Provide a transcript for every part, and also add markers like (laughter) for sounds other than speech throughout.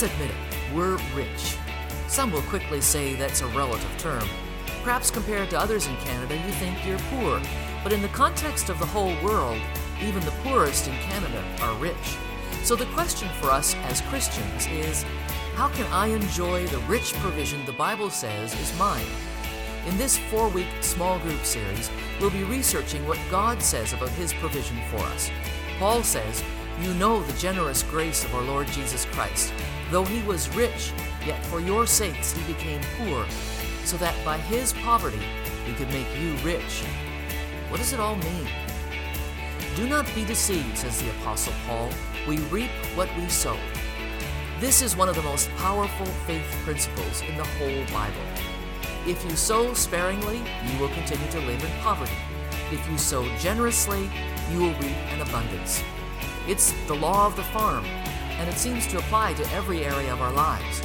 Let's admit it, we're rich. Some will quickly say that's a relative term. Perhaps compared to others in Canada, you think you're poor, but in the context of the whole world, even the poorest in Canada are rich. So the question for us as Christians is how can I enjoy the rich provision the Bible says is mine? In this four week small group series, we'll be researching what God says about His provision for us. Paul says, You know the generous grace of our Lord Jesus Christ. Though He was rich, yet for your sakes He became poor, so that by His poverty He could make you rich. What does it all mean? Do not be deceived, says the Apostle Paul. We reap what we sow. This is one of the most powerful faith principles in the whole Bible. If you sow sparingly, you will continue to live in poverty. If you sow generously, you will reap an abundance. It's the law of the farm, and it seems to apply to every area of our lives.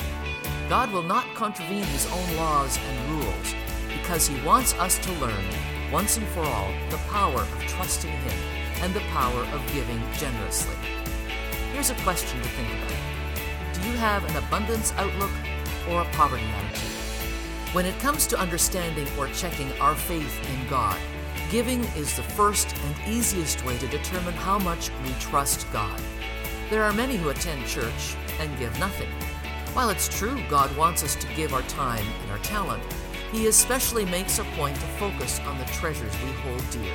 God will not contravene His own laws and rules because He wants us to learn, once and for all, the power of trusting Him and the power of giving generously. Here's a question to think about Do you have an abundance outlook or a poverty attitude? When it comes to understanding or checking our faith in God, giving is the first and easiest way to determine how much we trust God. There are many who attend church and give nothing. While it's true God wants us to give our time and our talent, He especially makes a point to focus on the treasures we hold dear.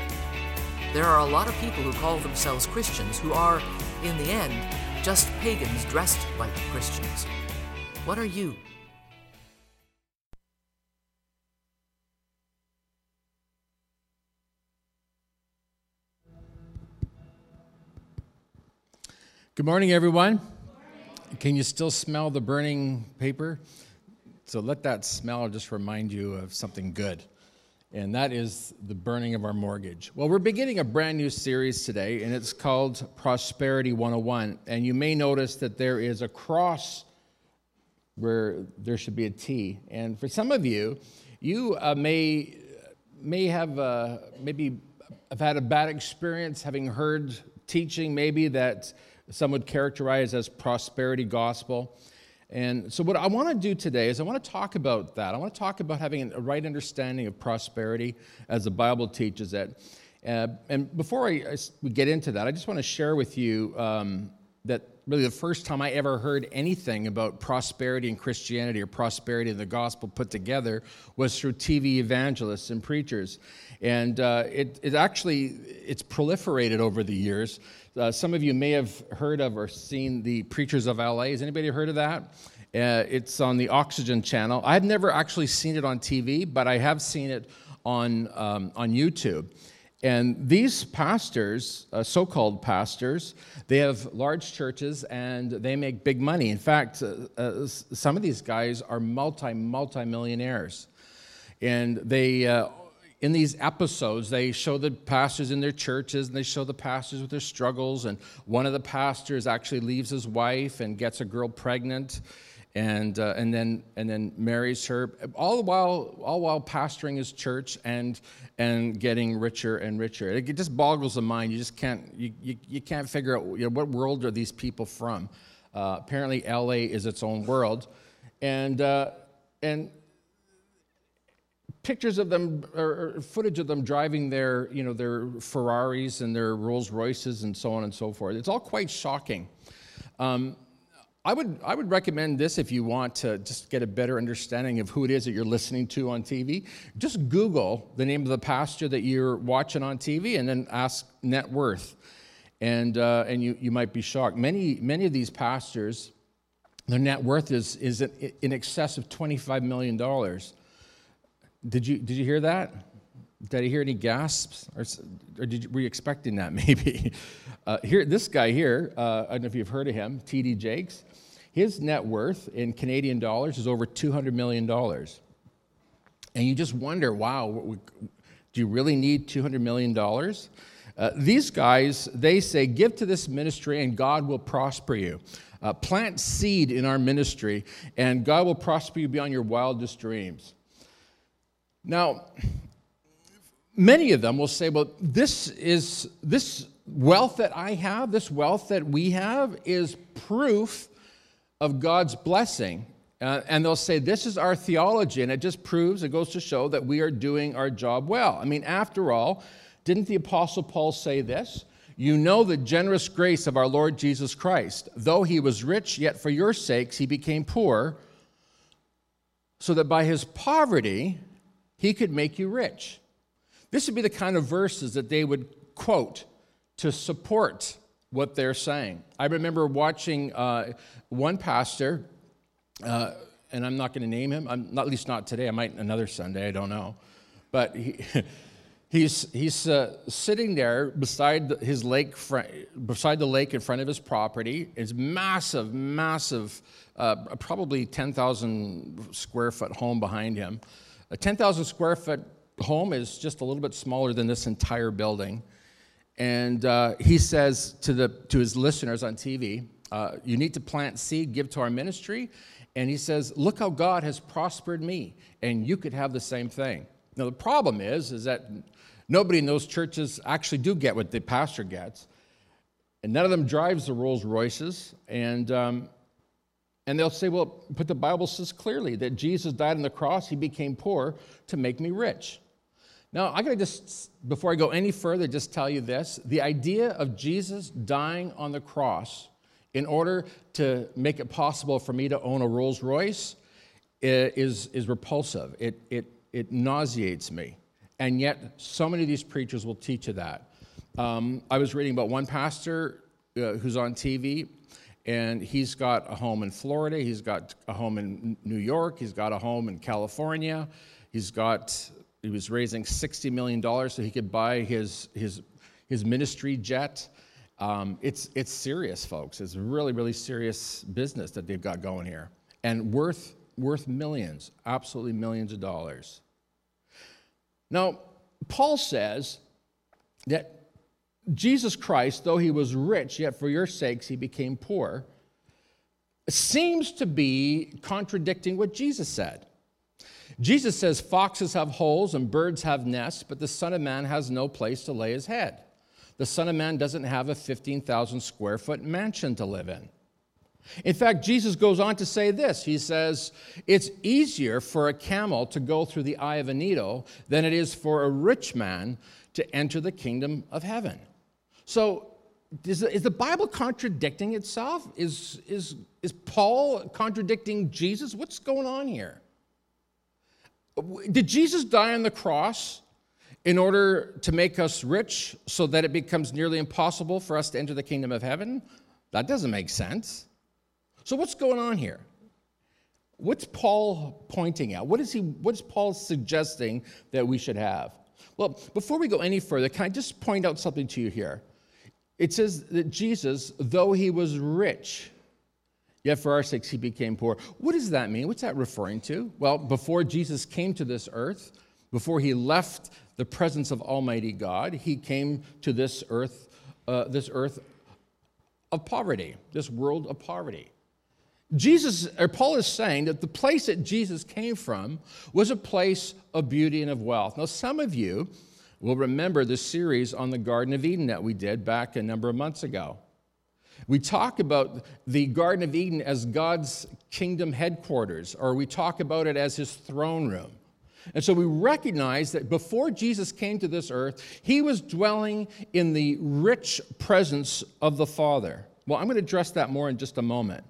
There are a lot of people who call themselves Christians who are, in the end, just pagans dressed like Christians. What are you? Good morning, everyone. Can you still smell the burning paper? So let that smell just remind you of something good, and that is the burning of our mortgage. Well, we're beginning a brand new series today, and it's called Prosperity 101. And you may notice that there is a cross where there should be a T. And for some of you, you uh, may may have uh, maybe have had a bad experience having heard teaching maybe that some would characterize as prosperity gospel. And so, what I want to do today is I want to talk about that. I want to talk about having a right understanding of prosperity as the Bible teaches it. Uh, and before I, I, we get into that, I just want to share with you um, that really the first time I ever heard anything about prosperity in Christianity or prosperity in the gospel put together was through TV evangelists and preachers. And uh, it, it actually it's proliferated over the years. Uh, some of you may have heard of or seen the Preachers of LA. Has anybody heard of that? Uh, it's on the Oxygen channel. I've never actually seen it on TV, but I have seen it on, um, on YouTube. And these pastors, uh, so called pastors, they have large churches and they make big money. In fact, uh, uh, some of these guys are multi, multi millionaires. And they uh, in these episodes, they show the pastors in their churches and they show the pastors with their struggles. And one of the pastors actually leaves his wife and gets a girl pregnant and, uh, and, then, and then marries her, all the while, all while pastoring his church and, and getting richer and richer. It just boggles the mind. You just can't, you, you, you can't figure out you know, what world are these people from. Uh, apparently, LA is its own world. And, uh, and pictures of them or footage of them driving their you know their ferraris and their rolls royces and so on and so forth it's all quite shocking um, I would, I would recommend this if you want to just get a better understanding of who it is that you're listening to on TV. Just Google the name of the pastor that you're watching on TV and then ask net worth. And, uh, and you, you might be shocked. Many, many of these pastors, their net worth is, is in excess of $25 million. Did you, did you hear that? Did I hear any gasps? Or, or did you, were you expecting that (laughs) maybe? Uh, here, this guy here, uh, I don't know if you've heard of him, T.D. Jakes. His net worth in Canadian dollars is over $200 million. And you just wonder, wow, do you really need $200 million? Uh, these guys, they say, give to this ministry and God will prosper you. Uh, plant seed in our ministry and God will prosper you beyond your wildest dreams. Now, many of them will say, well, this is this wealth that I have, this wealth that we have is proof of God's blessing. Uh, and they'll say, This is our theology. And it just proves, it goes to show that we are doing our job well. I mean, after all, didn't the Apostle Paul say this? You know the generous grace of our Lord Jesus Christ. Though he was rich, yet for your sakes he became poor, so that by his poverty he could make you rich. This would be the kind of verses that they would quote to support what they're saying. I remember watching uh, one pastor, uh, and I'm not going to name him, I'm not, at least not today, I might another Sunday, I don't know. But he, (laughs) he's, he's uh, sitting there beside his lake, beside the lake in front of his property. It's massive, massive, uh, probably 10,000 square foot home behind him. A 10,000 square foot home is just a little bit smaller than this entire building. And uh, he says to, the, to his listeners on TV, uh, You need to plant seed, give to our ministry. And he says, Look how God has prospered me, and you could have the same thing. Now, the problem is, is that nobody in those churches actually do get what the pastor gets. And none of them drives the Rolls Royces. And, um, and they'll say, well, but the Bible says clearly that Jesus died on the cross, he became poor to make me rich. Now, I gotta just, before I go any further, just tell you this. The idea of Jesus dying on the cross in order to make it possible for me to own a Rolls Royce is, is repulsive. It, it, it nauseates me. And yet, so many of these preachers will teach you that. Um, I was reading about one pastor uh, who's on TV, and he's got a home in Florida, he's got a home in New York, he's got a home in California, he's got he was raising $60 million so he could buy his, his, his ministry jet. Um, it's, it's serious, folks. It's really, really serious business that they've got going here. And worth, worth millions, absolutely millions of dollars. Now, Paul says that Jesus Christ, though he was rich, yet for your sakes he became poor, seems to be contradicting what Jesus said. Jesus says, Foxes have holes and birds have nests, but the Son of Man has no place to lay his head. The Son of Man doesn't have a 15,000 square foot mansion to live in. In fact, Jesus goes on to say this He says, It's easier for a camel to go through the eye of a needle than it is for a rich man to enter the kingdom of heaven. So, is the Bible contradicting itself? Is, is, is Paul contradicting Jesus? What's going on here? Did Jesus die on the cross in order to make us rich so that it becomes nearly impossible for us to enter the kingdom of heaven? That doesn't make sense. So, what's going on here? What's Paul pointing at? What is, he, what is Paul suggesting that we should have? Well, before we go any further, can I just point out something to you here? It says that Jesus, though he was rich, Yet for our sakes he became poor. What does that mean? What's that referring to? Well, before Jesus came to this earth, before he left the presence of Almighty God, he came to this earth, uh, this earth of poverty, this world of poverty. Jesus, or Paul is saying that the place that Jesus came from was a place of beauty and of wealth. Now, some of you will remember the series on the Garden of Eden that we did back a number of months ago. We talk about the Garden of Eden as God's kingdom headquarters, or we talk about it as his throne room. And so we recognize that before Jesus came to this earth, he was dwelling in the rich presence of the Father. Well, I'm going to address that more in just a moment.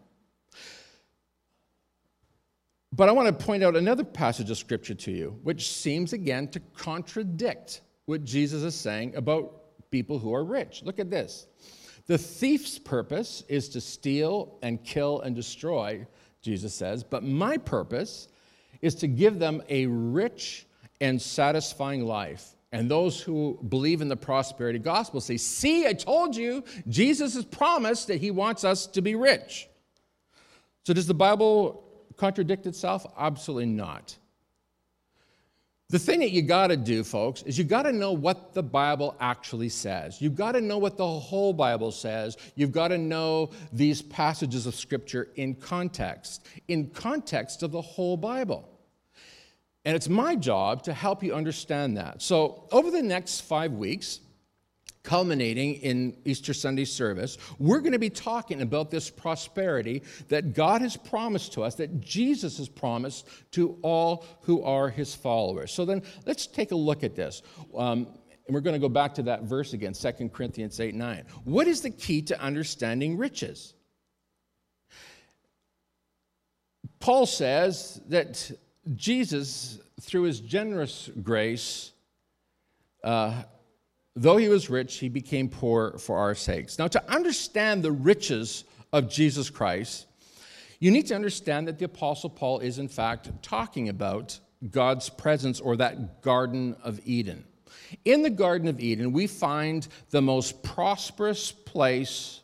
But I want to point out another passage of scripture to you, which seems again to contradict what Jesus is saying about people who are rich. Look at this. The thief's purpose is to steal and kill and destroy, Jesus says, but my purpose is to give them a rich and satisfying life. And those who believe in the prosperity gospel say, See, I told you, Jesus has promised that he wants us to be rich. So, does the Bible contradict itself? Absolutely not. The thing that you got to do, folks, is you got to know what the Bible actually says. You've got to know what the whole Bible says. You've got to know these passages of Scripture in context, in context of the whole Bible. And it's my job to help you understand that. So, over the next five weeks, culminating in Easter Sunday service, we're going to be talking about this prosperity that God has promised to us, that Jesus has promised to all who are his followers. So then let's take a look at this. Um, and we're going to go back to that verse again, 2 Corinthians 8 9. What is the key to understanding riches? Paul says that Jesus, through his generous grace, uh, though he was rich, he became poor for our sakes. Now, to understand the riches of Jesus Christ, you need to understand that the Apostle Paul is, in fact, talking about God's presence or that Garden of Eden. In the Garden of Eden, we find the most prosperous place,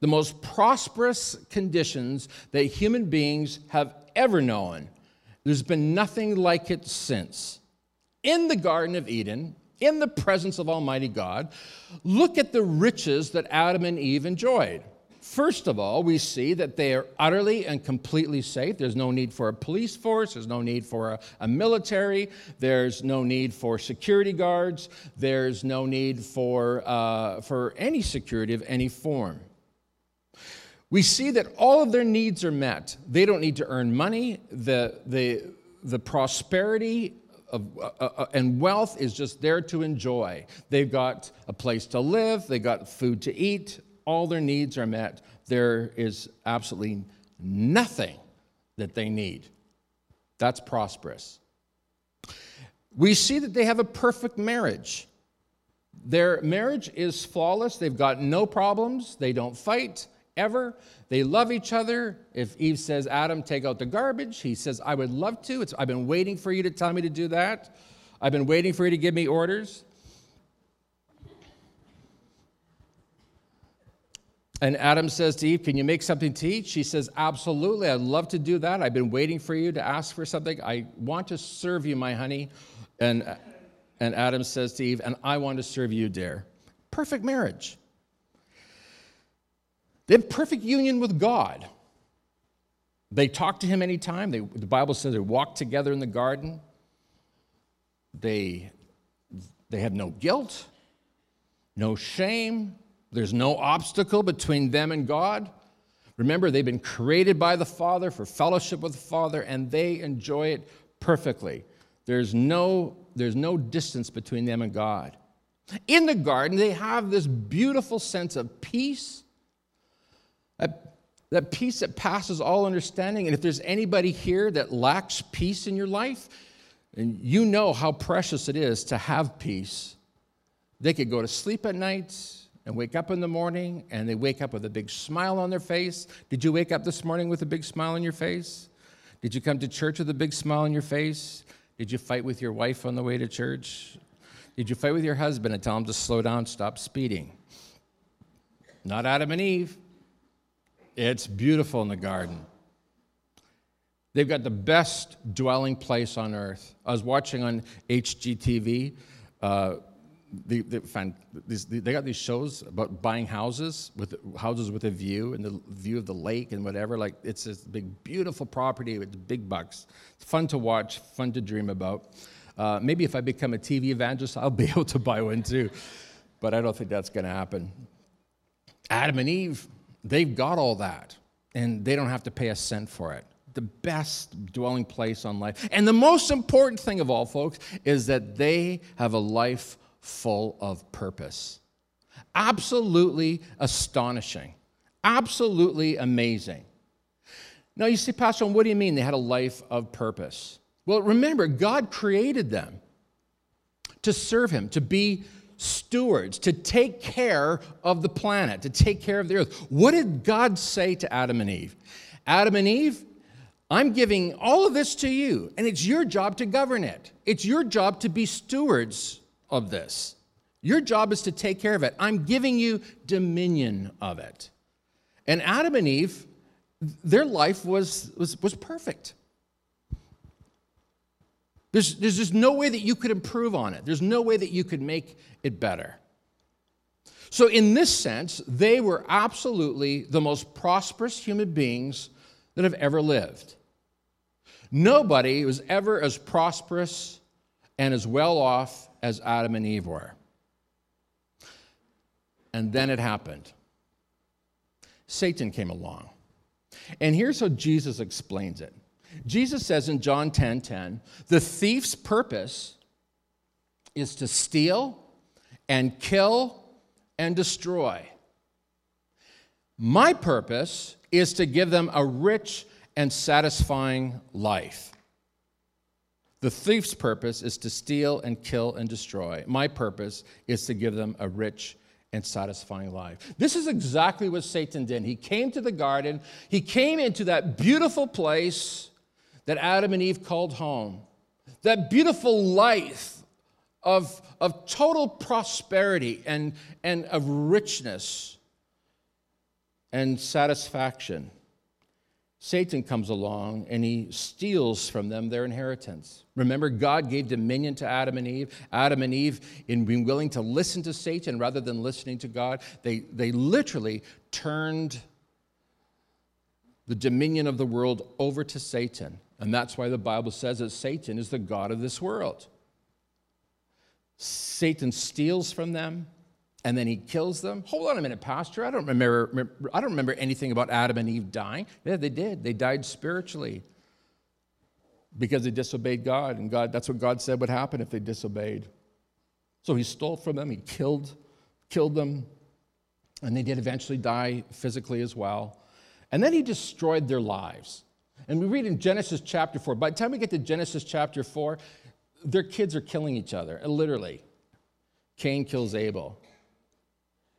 the most prosperous conditions that human beings have ever known. There's been nothing like it since. In the Garden of Eden, in the presence of Almighty God, look at the riches that Adam and Eve enjoyed. First of all, we see that they are utterly and completely safe. There's no need for a police force, there's no need for a, a, military, there's no need for security guards, there's no need for, uh, for any security of any form. We see that all of their needs are met. They don't need to earn money, the, the, the prosperity of, uh, uh, uh, and wealth is just there to enjoy. They've got a place to live, they've got food to eat, all their needs are met. There is absolutely nothing that they need. That's prosperous. We see that they have a perfect marriage. Their marriage is flawless. They've got no problems. They don't fight ever. They love each other. If Eve says, Adam, take out the garbage, he says, I would love to. It's, I've been waiting for you to tell me to do that. I've been waiting for you to give me orders. And Adam says to Eve, Can you make something to eat? She says, Absolutely. I'd love to do that. I've been waiting for you to ask for something. I want to serve you, my honey. And, and Adam says to Eve, And I want to serve you, dear. Perfect marriage. They have perfect union with God. They talk to him anytime. They, the Bible says they walk together in the garden. They, they have no guilt, no shame. There's no obstacle between them and God. Remember, they've been created by the Father for fellowship with the Father, and they enjoy it perfectly. There's no, there's no distance between them and God. In the garden, they have this beautiful sense of peace that, that peace that passes all understanding. And if there's anybody here that lacks peace in your life, and you know how precious it is to have peace, they could go to sleep at night and wake up in the morning and they wake up with a big smile on their face. Did you wake up this morning with a big smile on your face? Did you come to church with a big smile on your face? Did you fight with your wife on the way to church? Did you fight with your husband and tell him to slow down, stop speeding? Not Adam and Eve. It's beautiful in the garden. They've got the best dwelling place on earth. I was watching on HGTV. Uh, they, they, find these, they got these shows about buying houses with houses with a view and the view of the lake and whatever. Like it's this big, beautiful property with big bucks. It's fun to watch, fun to dream about. Uh, maybe if I become a TV evangelist, I'll be (laughs) able to buy one too. But I don't think that's going to happen. Adam and Eve, They've got all that, and they don't have to pay a cent for it. The best dwelling place on life. And the most important thing of all, folks, is that they have a life full of purpose. Absolutely astonishing. Absolutely amazing. Now, you see, Pastor, what do you mean they had a life of purpose? Well, remember, God created them to serve Him, to be stewards, to take care of the planet, to take care of the earth. What did God say to Adam and Eve? Adam and Eve, I'm giving all of this to you, and it's your job to govern it. It's your job to be stewards of this. Your job is to take care of it. I'm giving you dominion of it. And Adam and Eve, their life was, was, was perfect. There's, there's just no way that you could improve on it. There's no way that you could make it better. So, in this sense, they were absolutely the most prosperous human beings that have ever lived. Nobody was ever as prosperous and as well off as Adam and Eve were. And then it happened. Satan came along. And here's how Jesus explains it. Jesus says in John 10 10, the thief's purpose is to steal and kill and destroy. My purpose is to give them a rich and satisfying life. The thief's purpose is to steal and kill and destroy. My purpose is to give them a rich and satisfying life. This is exactly what Satan did. He came to the garden, he came into that beautiful place that Adam and Eve called home, that beautiful life of, of total prosperity and, and of richness and satisfaction. Satan comes along and he steals from them their inheritance. Remember, God gave dominion to Adam and Eve. Adam and Eve, in being willing to listen to Satan rather than listening to God, they, they literally turned the dominion of the world over to Satan. And that's why the Bible says that Satan is the God of this world. Satan steals from them, and then he kills them. Hold on a minute, Pastor. I don't remember, I don't remember anything about Adam and Eve dying. Yeah, they did. They died spiritually because they disobeyed God. And God, that's what God said would happen if they disobeyed. So he stole from them, he killed, killed them, and they did eventually die physically as well. And then he destroyed their lives. And we read in Genesis chapter 4. By the time we get to Genesis chapter 4, their kids are killing each other, uh, literally. Cain kills Abel.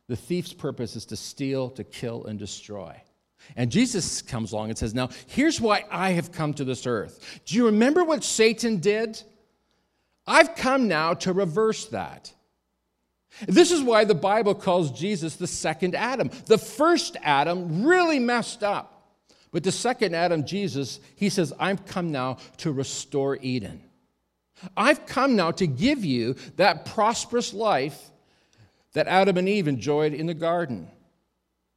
The thief's purpose is to steal, to kill, and destroy. And Jesus comes along and says, Now, here's why I have come to this earth. Do you remember what Satan did? I've come now to reverse that. This is why the Bible calls Jesus the second Adam. The first Adam really messed up. But the second Adam, Jesus, he says, I've come now to restore Eden. I've come now to give you that prosperous life that Adam and Eve enjoyed in the garden,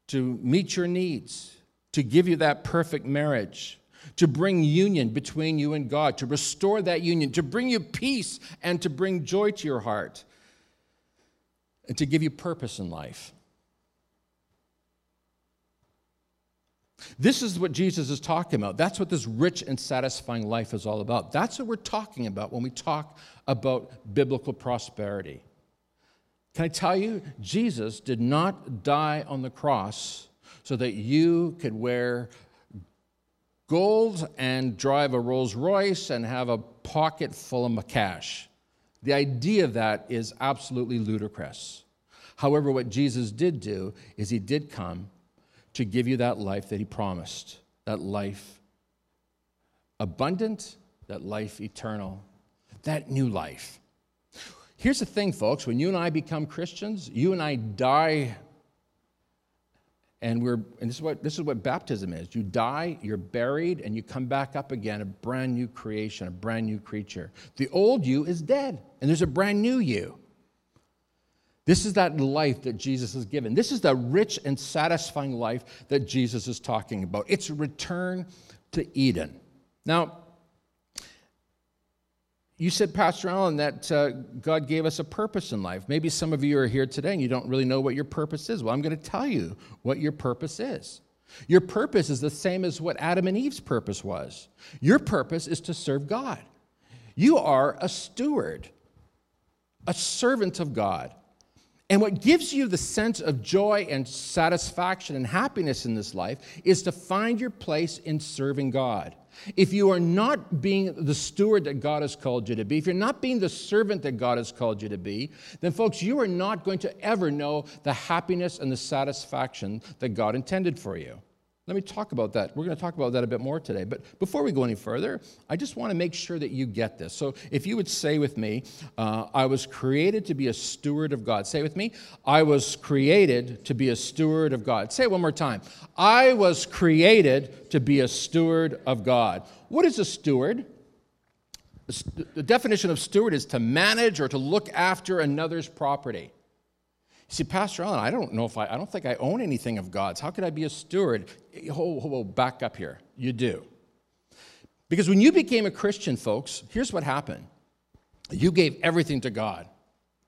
to meet your needs, to give you that perfect marriage, to bring union between you and God, to restore that union, to bring you peace and to bring joy to your heart, and to give you purpose in life. This is what Jesus is talking about. That's what this rich and satisfying life is all about. That's what we're talking about when we talk about biblical prosperity. Can I tell you, Jesus did not die on the cross so that you could wear gold and drive a Rolls Royce and have a pocket full of cash. The idea of that is absolutely ludicrous. However, what Jesus did do is he did come to give you that life that he promised, that life abundant, that life eternal, that new life. Here's the thing, folks when you and I become Christians, you and I die. And we're and this is what this is what baptism is. You die, you're buried, and you come back up again, a brand new creation, a brand new creature. The old you is dead, and there's a brand new you. This is that life that Jesus has given. This is the rich and satisfying life that Jesus is talking about. It's a return to Eden. Now, you said, Pastor Allen, that uh, God gave us a purpose in life. Maybe some of you are here today and you don't really know what your purpose is. Well, I'm going to tell you what your purpose is. Your purpose is the same as what Adam and Eve's purpose was. Your purpose is to serve God. You are a steward, a servant of God. And what gives you the sense of joy and satisfaction and happiness in this life is to find your place in serving God. If you are not being the steward that God has called you to be, if you're not being the servant that God has called you to be, then, folks, you are not going to ever know the happiness and the satisfaction that God intended for you. Let me talk about that. We're going to talk about that a bit more today. But before we go any further, I just want to make sure that you get this. So if you would say with me, uh, I was created to be a steward of God. Say with me, I was created to be a steward of God. Say it one more time. I was created to be a steward of God. What is a steward? The definition of steward is to manage or to look after another's property. See, Pastor Allen, I don't know if I, I don't think I own anything of God's. How could I be a steward? Hold, hold, back up here. You do. Because when you became a Christian, folks, here's what happened you gave everything to God.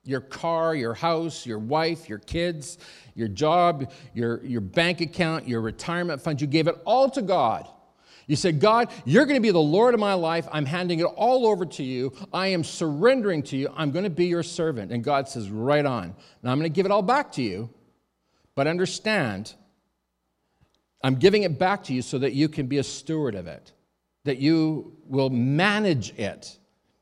Your car, your house, your wife, your kids, your job, your, your bank account, your retirement fund. You gave it all to God. You said, God, you're going to be the Lord of my life. I'm handing it all over to you. I am surrendering to you. I'm going to be your servant. And God says, Right on. Now I'm going to give it all back to you. But understand, I'm giving it back to you so that you can be a steward of it, that you will manage it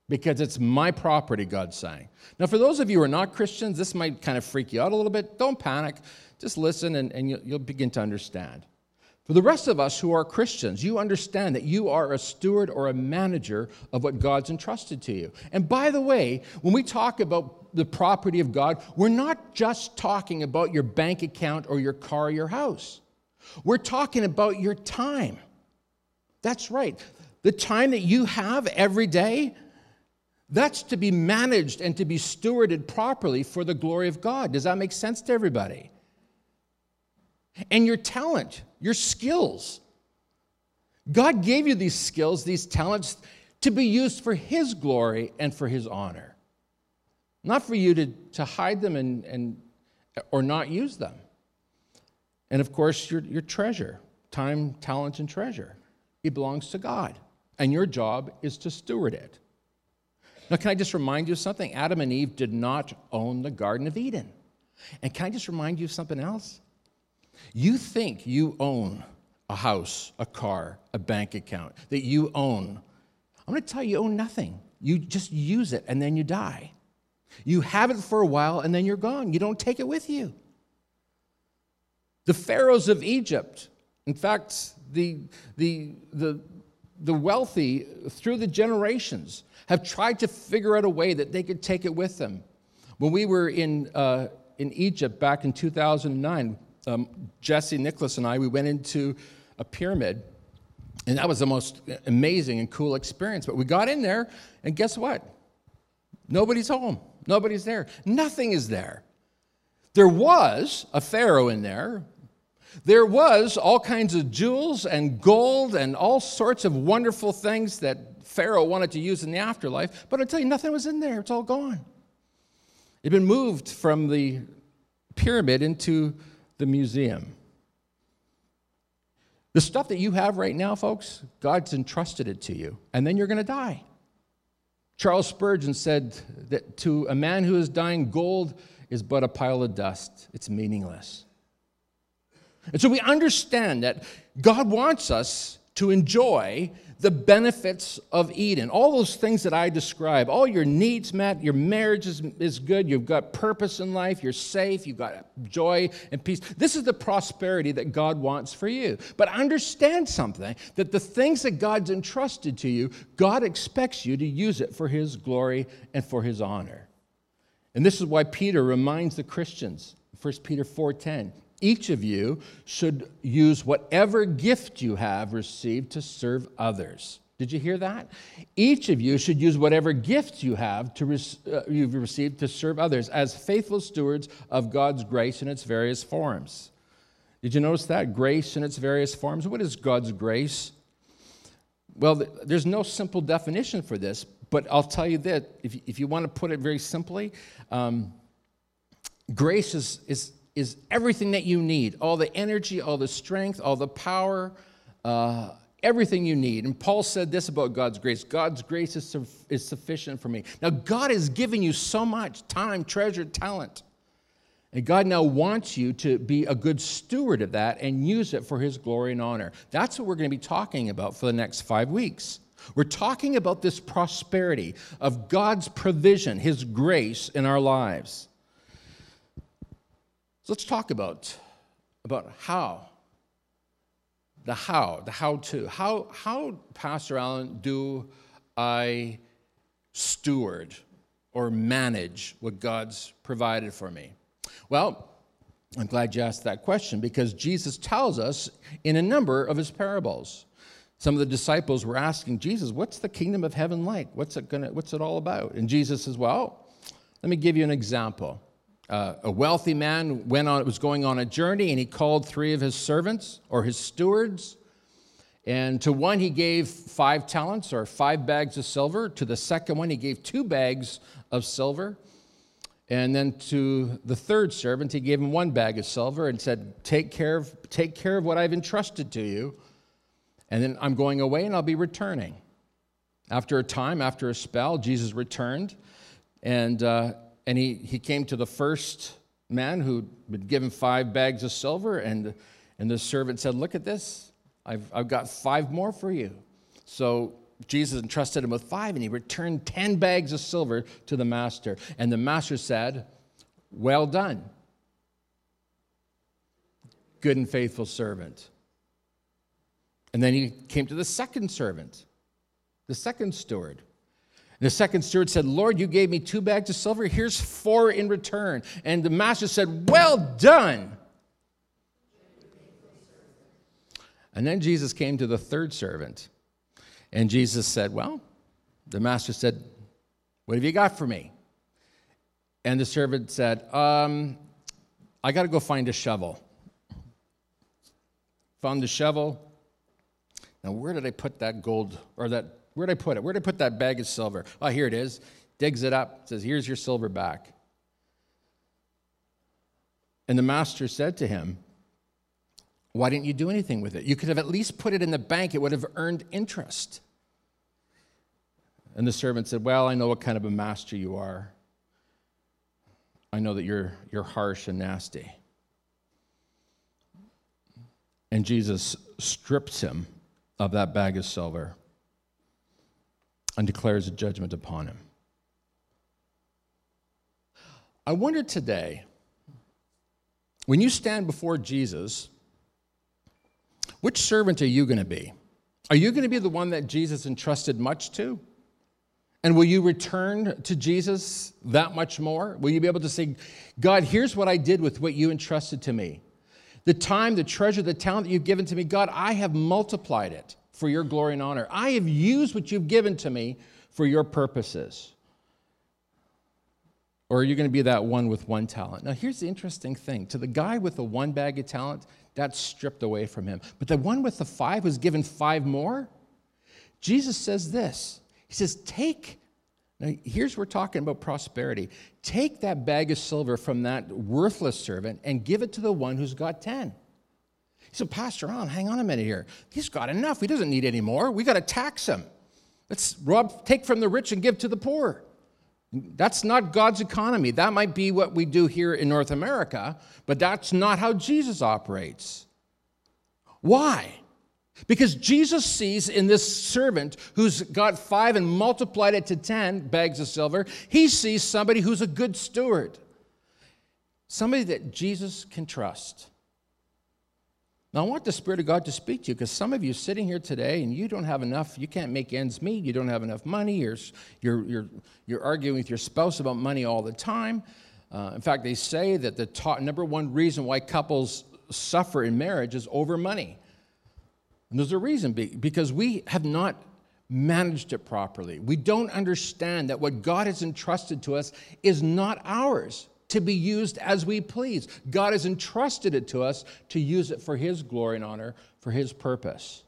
because it's my property, God's saying. Now, for those of you who are not Christians, this might kind of freak you out a little bit. Don't panic. Just listen and, and you'll, you'll begin to understand. For the rest of us who are Christians, you understand that you are a steward or a manager of what God's entrusted to you. And by the way, when we talk about the property of God, we're not just talking about your bank account or your car or your house. We're talking about your time. That's right. The time that you have every day, that's to be managed and to be stewarded properly for the glory of God. Does that make sense to everybody? And your talent, your skills. God gave you these skills, these talents, to be used for His glory and for His honor. Not for you to, to hide them and, and, or not use them. And of course, your, your treasure, time, talent, and treasure, it belongs to God. And your job is to steward it. Now, can I just remind you of something? Adam and Eve did not own the Garden of Eden. And can I just remind you of something else? You think you own a house, a car, a bank account, that you own. I'm going to tell you, you own nothing. You just use it and then you die. You have it for a while and then you're gone. You don't take it with you. The pharaohs of Egypt, in fact, the, the, the, the wealthy through the generations have tried to figure out a way that they could take it with them. When we were in, uh, in Egypt back in 2009, um, Jesse Nicholas and I, we went into a pyramid, and that was the most amazing and cool experience. But we got in there, and guess what? Nobody's home. Nobody's there. Nothing is there. There was a pharaoh in there. There was all kinds of jewels and gold and all sorts of wonderful things that Pharaoh wanted to use in the afterlife. But I tell you, nothing was in there. It's all gone. It had been moved from the pyramid into the museum. The stuff that you have right now, folks, God's entrusted it to you, and then you're going to die. Charles Spurgeon said that to a man who is dying, gold is but a pile of dust, it's meaningless. And so we understand that God wants us to enjoy the benefits of Eden. All those things that I describe, all your needs met, your marriage is, is good, you've got purpose in life, you're safe, you've got joy and peace. This is the prosperity that God wants for you. But understand something that the things that God's entrusted to you, God expects you to use it for His glory and for His honor. And this is why Peter reminds the Christians, 1 Peter 4:10, each of you should use whatever gift you have received to serve others. Did you hear that? Each of you should use whatever gifts you have to re- uh, you've received to serve others as faithful stewards of God's grace in its various forms. Did you notice that? Grace in its various forms. What is God's grace? Well, there's no simple definition for this, but I'll tell you that if, if you want to put it very simply, um, grace is, is is everything that you need all the energy, all the strength, all the power, uh, everything you need. And Paul said this about God's grace God's grace is, su- is sufficient for me. Now, God has given you so much time, treasure, talent. And God now wants you to be a good steward of that and use it for His glory and honor. That's what we're going to be talking about for the next five weeks. We're talking about this prosperity of God's provision, His grace in our lives. So let's talk about, about how. The how, the how to. How, how, Pastor Allen, do I steward or manage what God's provided for me? Well, I'm glad you asked that question because Jesus tells us in a number of his parables. Some of the disciples were asking Jesus, What's the kingdom of heaven like? What's it, gonna, what's it all about? And Jesus says, Well, let me give you an example uh, a wealthy man went on, was going on a journey and he called three of his servants or his stewards. And to one he gave five talents or five bags of silver. To the second one he gave two bags of silver. And then to the third servant, he gave him one bag of silver and said, Take care of, take care of what I've entrusted to you. And then I'm going away and I'll be returning. After a time, after a spell, Jesus returned and, uh, and he, he came to the first man who'd been given five bags of silver. And, and the servant said, Look at this. I've, I've got five more for you. So Jesus entrusted him with five, and he returned 10 bags of silver to the master. And the master said, Well done, good and faithful servant. And then he came to the second servant, the second steward. The second steward said, Lord, you gave me two bags of silver. Here's four in return. And the master said, Well done. And then Jesus came to the third servant. And Jesus said, Well, the master said, What have you got for me? And the servant said, um, I got to go find a shovel. Found the shovel. Now, where did I put that gold, or that, where did I put it? Where'd I put that bag of silver? Oh, here it is. Digs it up, says, Here's your silver back. And the master said to him, why didn't you do anything with it? You could have at least put it in the bank, it would have earned interest. And the servant said, Well, I know what kind of a master you are. I know that you're, you're harsh and nasty. And Jesus strips him of that bag of silver and declares a judgment upon him. I wonder today, when you stand before Jesus, which servant are you going to be? Are you going to be the one that Jesus entrusted much to? And will you return to Jesus that much more? Will you be able to say, God, here's what I did with what you entrusted to me? The time, the treasure, the talent that you've given to me, God, I have multiplied it for your glory and honor. I have used what you've given to me for your purposes. Or are you going to be that one with one talent? Now, here's the interesting thing to the guy with the one bag of talent, that's stripped away from him. But the one with the five was given five more. Jesus says this He says, Take, now here's we're talking about prosperity. Take that bag of silver from that worthless servant and give it to the one who's got 10. He said, Pastor on, hang on a minute here. He's got enough. He doesn't need any more. We got to tax him. Let's rob, take from the rich and give to the poor. That's not God's economy. That might be what we do here in North America, but that's not how Jesus operates. Why? Because Jesus sees in this servant who's got five and multiplied it to 10 bags of silver, he sees somebody who's a good steward, somebody that Jesus can trust. Now, I want the Spirit of God to speak to you because some of you sitting here today and you don't have enough, you can't make ends meet, you don't have enough money, you're, you're, you're, you're arguing with your spouse about money all the time. Uh, in fact, they say that the number one reason why couples suffer in marriage is over money. And there's a reason because we have not managed it properly. We don't understand that what God has entrusted to us is not ours to be used as we please. God has entrusted it to us to use it for His glory and honor, for His purpose.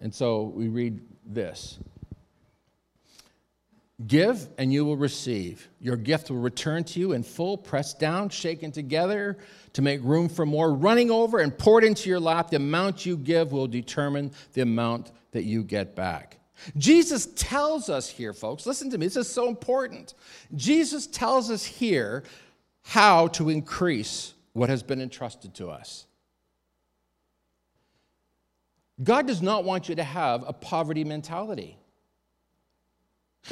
And so we read this Give and you will receive. Your gift will return to you in full, pressed down, shaken together to make room for more, running over and poured into your lap. The amount you give will determine the amount that you get back. Jesus tells us here, folks, listen to me, this is so important. Jesus tells us here how to increase what has been entrusted to us. God does not want you to have a poverty mentality,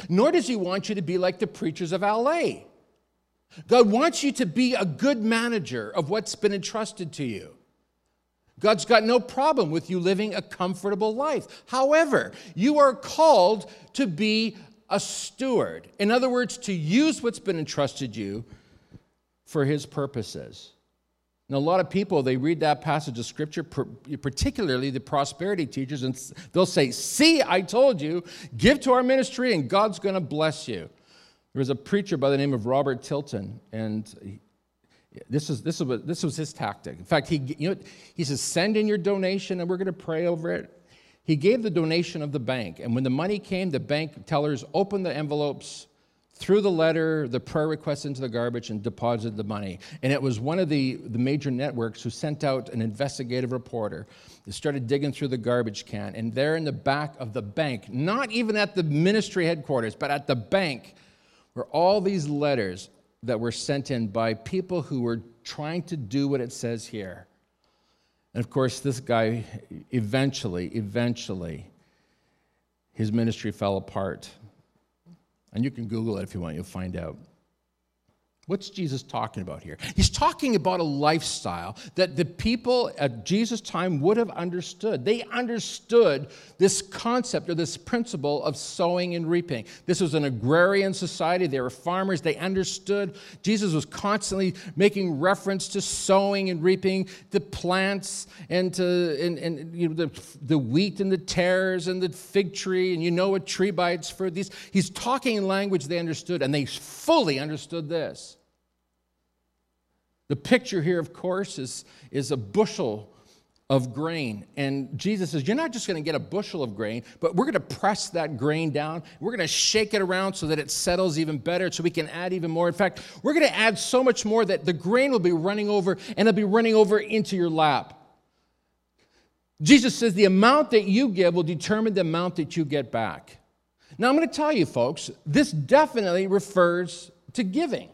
nor does He want you to be like the preachers of LA. God wants you to be a good manager of what's been entrusted to you. God's got no problem with you living a comfortable life. However, you are called to be a steward. In other words, to use what's been entrusted you for his purposes. Now, a lot of people, they read that passage of scripture, particularly the prosperity teachers, and they'll say, See, I told you, give to our ministry and God's going to bless you. There was a preacher by the name of Robert Tilton, and this, is, this, was, this was his tactic. In fact, he, you know, he says, send in your donation and we're going to pray over it. He gave the donation of the bank. And when the money came, the bank tellers opened the envelopes, threw the letter, the prayer request into the garbage and deposited the money. And it was one of the, the major networks who sent out an investigative reporter that started digging through the garbage can. And there in the back of the bank, not even at the ministry headquarters, but at the bank, were all these letters that were sent in by people who were trying to do what it says here. And of course, this guy eventually, eventually, his ministry fell apart. And you can Google it if you want, you'll find out. What's Jesus talking about here? He's talking about a lifestyle that the people at Jesus' time would have understood. They understood this concept or this principle of sowing and reaping. This was an agrarian society, they were farmers, they understood. Jesus was constantly making reference to sowing and reaping the plants and to and, and you know, the, the wheat and the tares and the fig tree, and you know what tree bites for these. He's talking in language they understood, and they fully understood this. The picture here, of course, is, is a bushel of grain. And Jesus says, You're not just going to get a bushel of grain, but we're going to press that grain down. We're going to shake it around so that it settles even better, so we can add even more. In fact, we're going to add so much more that the grain will be running over and it'll be running over into your lap. Jesus says, The amount that you give will determine the amount that you get back. Now, I'm going to tell you, folks, this definitely refers to giving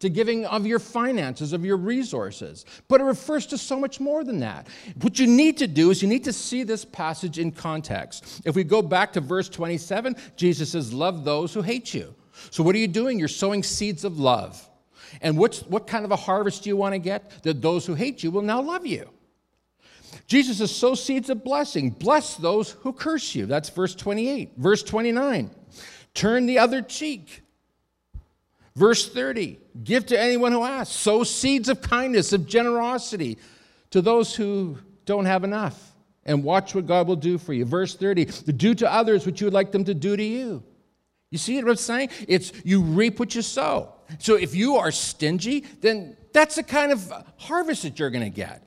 to giving of your finances, of your resources. But it refers to so much more than that. What you need to do is you need to see this passage in context. If we go back to verse 27, Jesus says, Love those who hate you. So what are you doing? You're sowing seeds of love. And what's, what kind of a harvest do you want to get? That those who hate you will now love you. Jesus says, sow seeds of blessing. Bless those who curse you. That's verse 28. Verse 29. Turn the other cheek. Verse 30 Give to anyone who asks. Sow seeds of kindness, of generosity to those who don't have enough. And watch what God will do for you. Verse 30 Do to others what you would like them to do to you. You see what I'm saying? It's you reap what you sow. So if you are stingy, then that's the kind of harvest that you're going to get.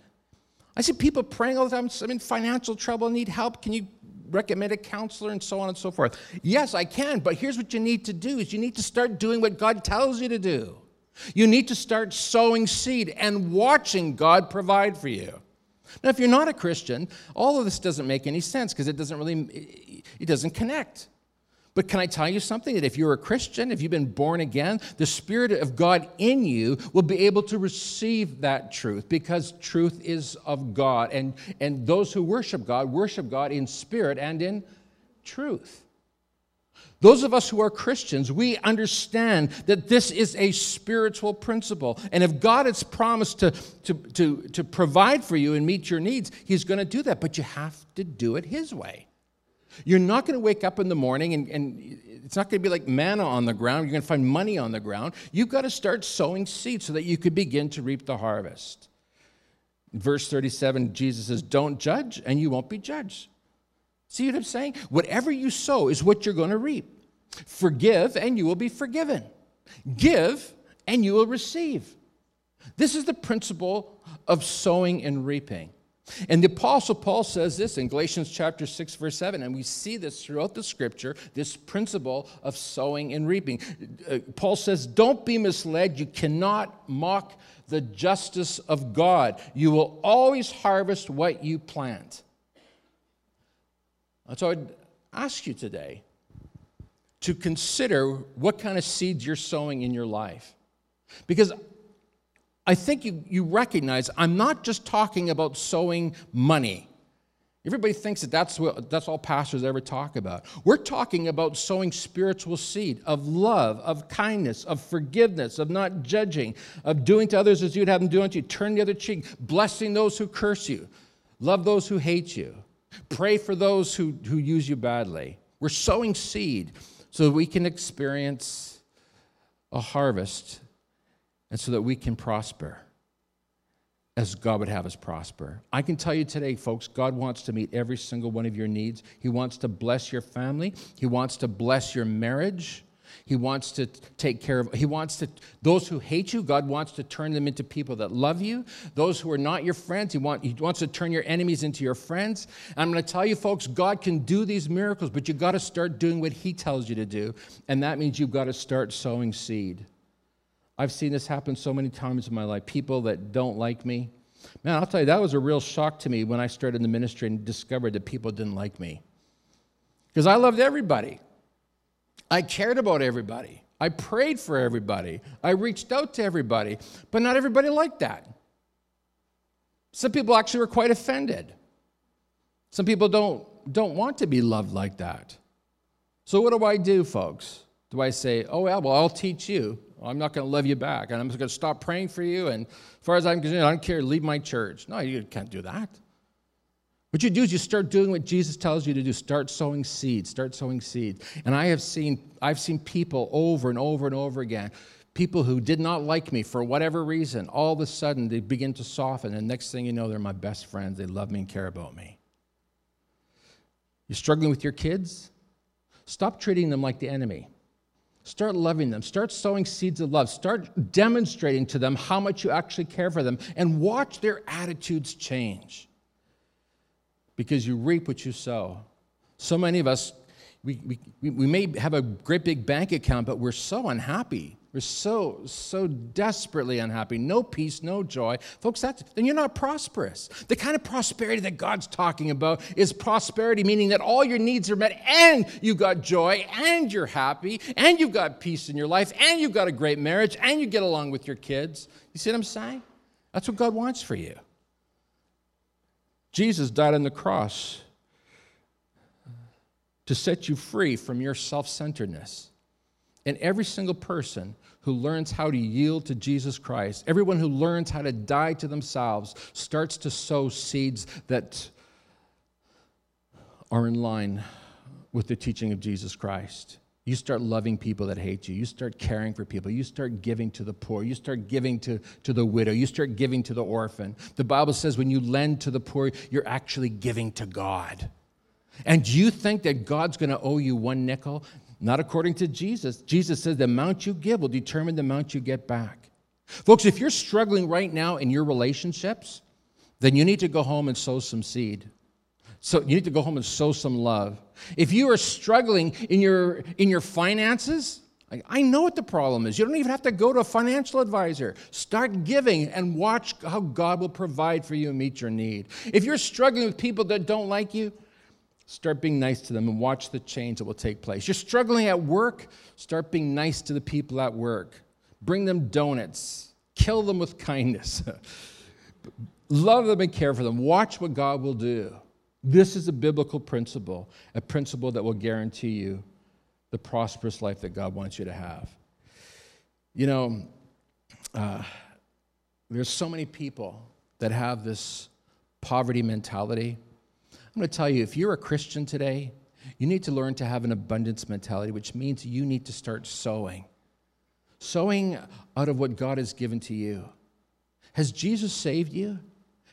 I see people praying all the time. I'm in financial trouble, need help. Can you recommend a counselor and so on and so forth. Yes, I can, but here's what you need to do is you need to start doing what God tells you to do. You need to start sowing seed and watching God provide for you. Now, if you're not a Christian, all of this doesn't make any sense because it doesn't really it doesn't connect. But can I tell you something? That if you're a Christian, if you've been born again, the Spirit of God in you will be able to receive that truth because truth is of God. And, and those who worship God worship God in spirit and in truth. Those of us who are Christians, we understand that this is a spiritual principle. And if God has promised to, to, to, to provide for you and meet your needs, He's going to do that. But you have to do it His way. You're not going to wake up in the morning and, and it's not going to be like manna on the ground. You're going to find money on the ground. You've got to start sowing seeds so that you could begin to reap the harvest. verse 37, Jesus says, Don't judge, and you won't be judged. See what I'm saying? Whatever you sow is what you're going to reap. Forgive, and you will be forgiven. Give, and you will receive. This is the principle of sowing and reaping. And the Apostle Paul says this in Galatians chapter 6, verse 7, and we see this throughout the scripture this principle of sowing and reaping. Uh, Paul says, Don't be misled. You cannot mock the justice of God. You will always harvest what you plant. So I'd ask you today to consider what kind of seeds you're sowing in your life. Because I think you, you recognize I'm not just talking about sowing money. Everybody thinks that that's, what, that's all pastors ever talk about. We're talking about sowing spiritual seed of love, of kindness, of forgiveness, of not judging, of doing to others as you'd have them do unto you. Turn the other cheek, blessing those who curse you, love those who hate you, pray for those who, who use you badly. We're sowing seed so that we can experience a harvest and so that we can prosper as God would have us prosper. I can tell you today, folks, God wants to meet every single one of your needs. He wants to bless your family, He wants to bless your marriage. He wants to take care of, he wants to, those who hate you, God wants to turn them into people that love you. Those who are not your friends, he, want, he wants to turn your enemies into your friends. And I'm going to tell you, folks, God can do these miracles, but you've got to start doing what he tells you to do. And that means you've got to start sowing seed. I've seen this happen so many times in my life. People that don't like me. Man, I'll tell you, that was a real shock to me when I started in the ministry and discovered that people didn't like me. Because I loved everybody. I cared about everybody. I prayed for everybody. I reached out to everybody. But not everybody liked that. Some people actually were quite offended. Some people don't, don't want to be loved like that. So, what do I do, folks? Do I say, oh, yeah, well, I'll teach you? I'm not going to love you back, and I'm just going to stop praying for you, and as far as I'm concerned, I don't care, leave my church. No, you can't do that. What you do is you start doing what Jesus tells you to do. Start sowing seeds. Start sowing seeds. And I have seen, I've seen people over and over and over again, people who did not like me for whatever reason, all of a sudden they begin to soften. And next thing you know, they're my best friends. They love me and care about me. You're struggling with your kids? Stop treating them like the enemy. Start loving them. Start sowing seeds of love. Start demonstrating to them how much you actually care for them and watch their attitudes change because you reap what you sow. So many of us, we, we, we may have a great big bank account, but we're so unhappy. We're so, so desperately unhappy. No peace, no joy. Folks, that's, then you're not prosperous. The kind of prosperity that God's talking about is prosperity, meaning that all your needs are met and you've got joy and you're happy and you've got peace in your life and you've got a great marriage and you get along with your kids. You see what I'm saying? That's what God wants for you. Jesus died on the cross to set you free from your self centeredness. And every single person who learns how to yield to Jesus Christ, everyone who learns how to die to themselves, starts to sow seeds that are in line with the teaching of Jesus Christ. You start loving people that hate you. You start caring for people. You start giving to the poor. You start giving to, to the widow. You start giving to the orphan. The Bible says when you lend to the poor, you're actually giving to God. And do you think that God's going to owe you one nickel? Not according to Jesus. Jesus says the amount you give will determine the amount you get back. Folks, if you're struggling right now in your relationships, then you need to go home and sow some seed. So you need to go home and sow some love. If you are struggling in your in your finances, I know what the problem is. You don't even have to go to a financial advisor. Start giving and watch how God will provide for you and meet your need. If you're struggling with people that don't like you, start being nice to them and watch the change that will take place. You're struggling at work, start being nice to the people at work. Bring them donuts, kill them with kindness. (laughs) Love them and care for them. Watch what God will do. This is a biblical principle, a principle that will guarantee you the prosperous life that God wants you to have. You know, uh, there's so many people that have this poverty mentality. I'm going to tell you if you're a Christian today, you need to learn to have an abundance mentality, which means you need to start sowing. Sowing out of what God has given to you. Has Jesus saved you?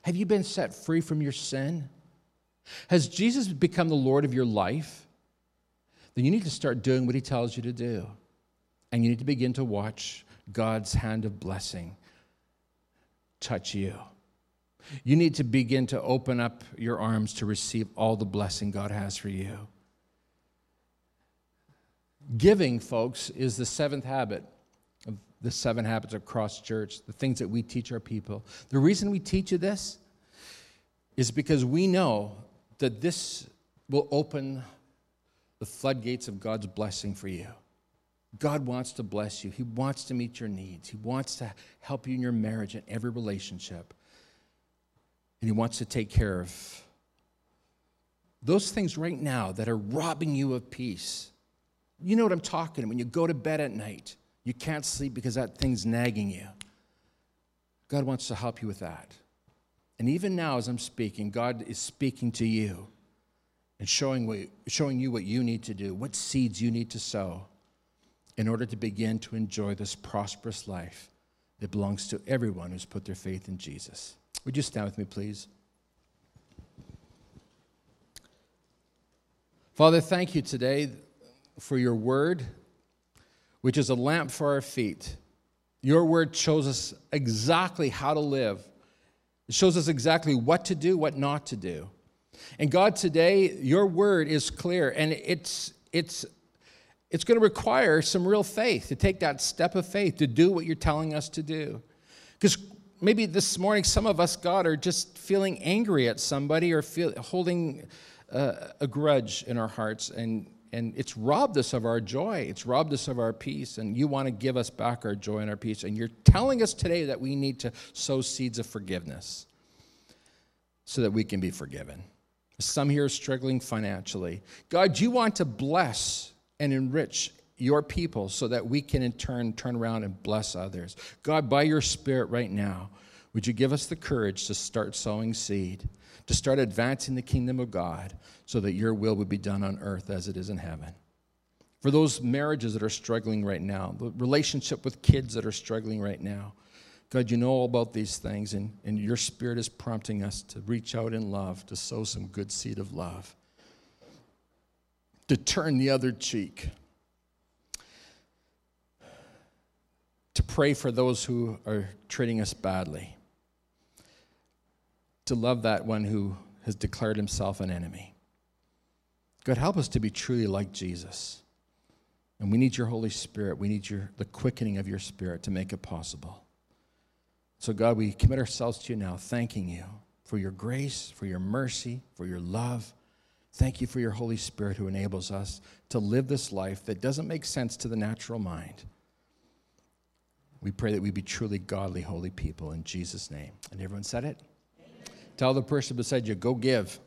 Have you been set free from your sin? Has Jesus become the Lord of your life? Then you need to start doing what he tells you to do. And you need to begin to watch God's hand of blessing touch you. You need to begin to open up your arms to receive all the blessing God has for you. Giving, folks, is the seventh habit of the seven habits of Cross Church, the things that we teach our people. The reason we teach you this is because we know that this will open the floodgates of God's blessing for you. God wants to bless you. He wants to meet your needs. He wants to help you in your marriage and every relationship. And He wants to take care of those things right now that are robbing you of peace. You know what I'm talking When you go to bed at night, you can't sleep because that thing's nagging you. God wants to help you with that. And even now, as I'm speaking, God is speaking to you and showing, what, showing you what you need to do, what seeds you need to sow in order to begin to enjoy this prosperous life that belongs to everyone who's put their faith in Jesus. Would you stand with me, please? Father, thank you today for your word. which is a lamp for our feet. Your word shows us exactly how to live. It shows us exactly what to do, what not to do. And God, today, your word is clear, and it's, it's, it's going to require some real faith to take that step of faith to do what you're telling us to do. Because maybe this morning, some of us, God, are just feeling angry at somebody or feel, holding uh, a grudge in our hearts, and, and it's robbed us of our joy. It's robbed us of our peace, and you want to give us back our joy and our peace. And you're telling us today that we need to sow seeds of forgiveness so that we can be forgiven. Some here are struggling financially. God, you want to bless and enrich your people so that we can in turn turn around and bless others. God, by your Spirit right now, would you give us the courage to start sowing seed, to start advancing the kingdom of God so that your will would be done on earth as it is in heaven? For those marriages that are struggling right now, the relationship with kids that are struggling right now, God, you know all about these things, and, and your spirit is prompting us to reach out in love, to sow some good seed of love, to turn the other cheek, to pray for those who are treating us badly, to love that one who has declared himself an enemy. God, help us to be truly like Jesus. And we need your Holy Spirit. We need your, the quickening of your Spirit to make it possible. So, God, we commit ourselves to you now, thanking you for your grace, for your mercy, for your love. Thank you for your Holy Spirit who enables us to live this life that doesn't make sense to the natural mind. We pray that we be truly godly, holy people in Jesus' name. And everyone said it? Amen. Tell the person beside you, go give.